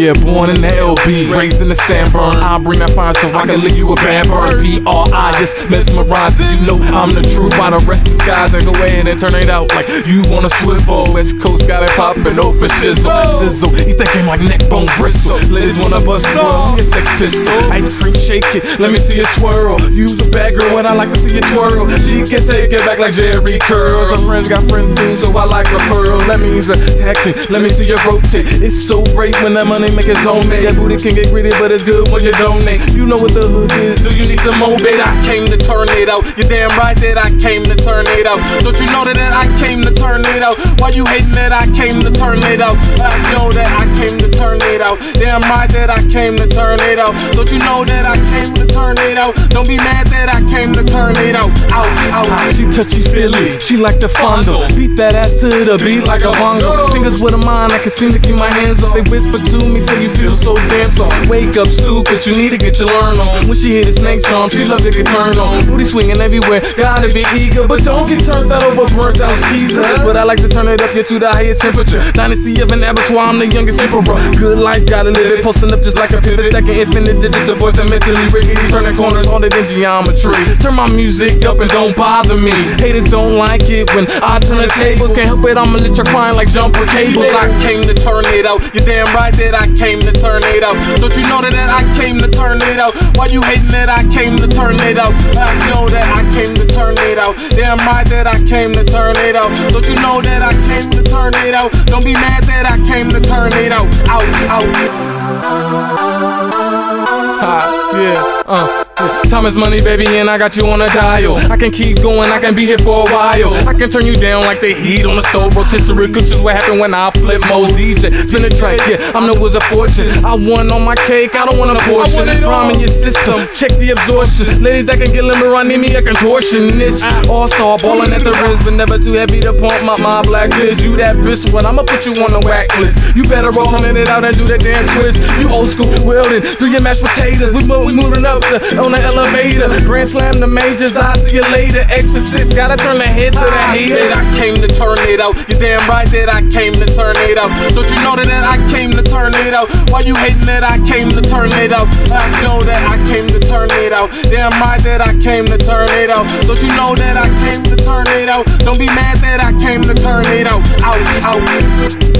Yeah, born in the LB, raised in the sandburn. I bring that fire so I can leave you a bad bird. P.R.I. just mesmerizing. You know I'm the truth. Why the rest of the skies and go ahead and turn it out like you wanna swivel. West Coast got it poppin' over shizzle. Sizzle, he thinking like neck bone bristle. Ladies wanna bust through your sex pistol. Ice cream shake it, let me see it swirl. Use a bad girl when I like to see it twirl. She can take it back like Jerry curls. Her friends got friends too, so I like referral. That means a tactic. Let me see you rotate. It's so great when that money make its own. That booty can get greedy, but it's good when you donate. You know what the hood is. Do you need some more bait? I came to turn it out. You're damn right that I came to turn it out. Don't you know that I came to turn it out? Why you hating that I came to turn it out? I know that I came to turn it out. Damn right that I came to turn it out. Don't you know that I came to turn it out? Don't be mad that I came to turn it out. Out, out. She touchy feely, she like the fondle. Beat that ass to the beat like a bongo. Fingers with a mind, I can seem to keep my hands up. They whisper to me, say you feel so damn so. Wake up, stupid, you need to get your learn on. When she hit a snake charm, she love to get turned on. Booty swinging everywhere, gotta be eager, but don't get turned out over burnt out skeezer. But I like to turn it up, get to the highest temperature. Dynasty of an abattoir, I'm the youngest emperor. Good life, gotta live it. Posting up just like a pivot, stacking infinite digits, avoid the mentally rickety. Turning corners harder than geometry. Turn my music up and don't bother me. Haters don't like it when I turn the tables. Can't help it, I'ma electrifying like jumper cables. I came to turn it out. You're damn right that I came to turn it out. Don't you know that I came to turn it out? Why you hating that I came to turn it out? I know that I came to turn it out. Damn right that I came to turn it out. Don't you know that I came to turn it out? Don't be mad that I came to turn it out. Out, out. Ha, yeah, uh. Time is money, baby, and I got you on a dial. I can keep going, I can be here for a while. I can turn you down like the heat on the stove. Rotisserie cookies, what happened when I flip most DJ. Spin the track, yeah, I'm the wizard fortune. I won on my cake, I don't want a portion. Prime in your system, check the absorption. Ladies that can get limber, I need me a contortionist. All star, balling at the wrist, but never too heavy to pump my, mind black list. You that bitch, when I'ma put you on the whack list. You better roll turning it out and do that damn twist. You old school, wielding, do your mashed potatoes. We, we moving up the, on the elevator. Grand slam the majors, I see you later. Exorcist, gotta turn the head to the ah, haters. I came to turn it out. You're damn right that I came to turn it out. Don't you know that I came to turn it out? Why you hating that I came to turn it out? I know that I came to turn it out. Damn right that I came to turn it out. Don't you know that I came to turn it out? Don't be mad that I came to turn it out. Out, out.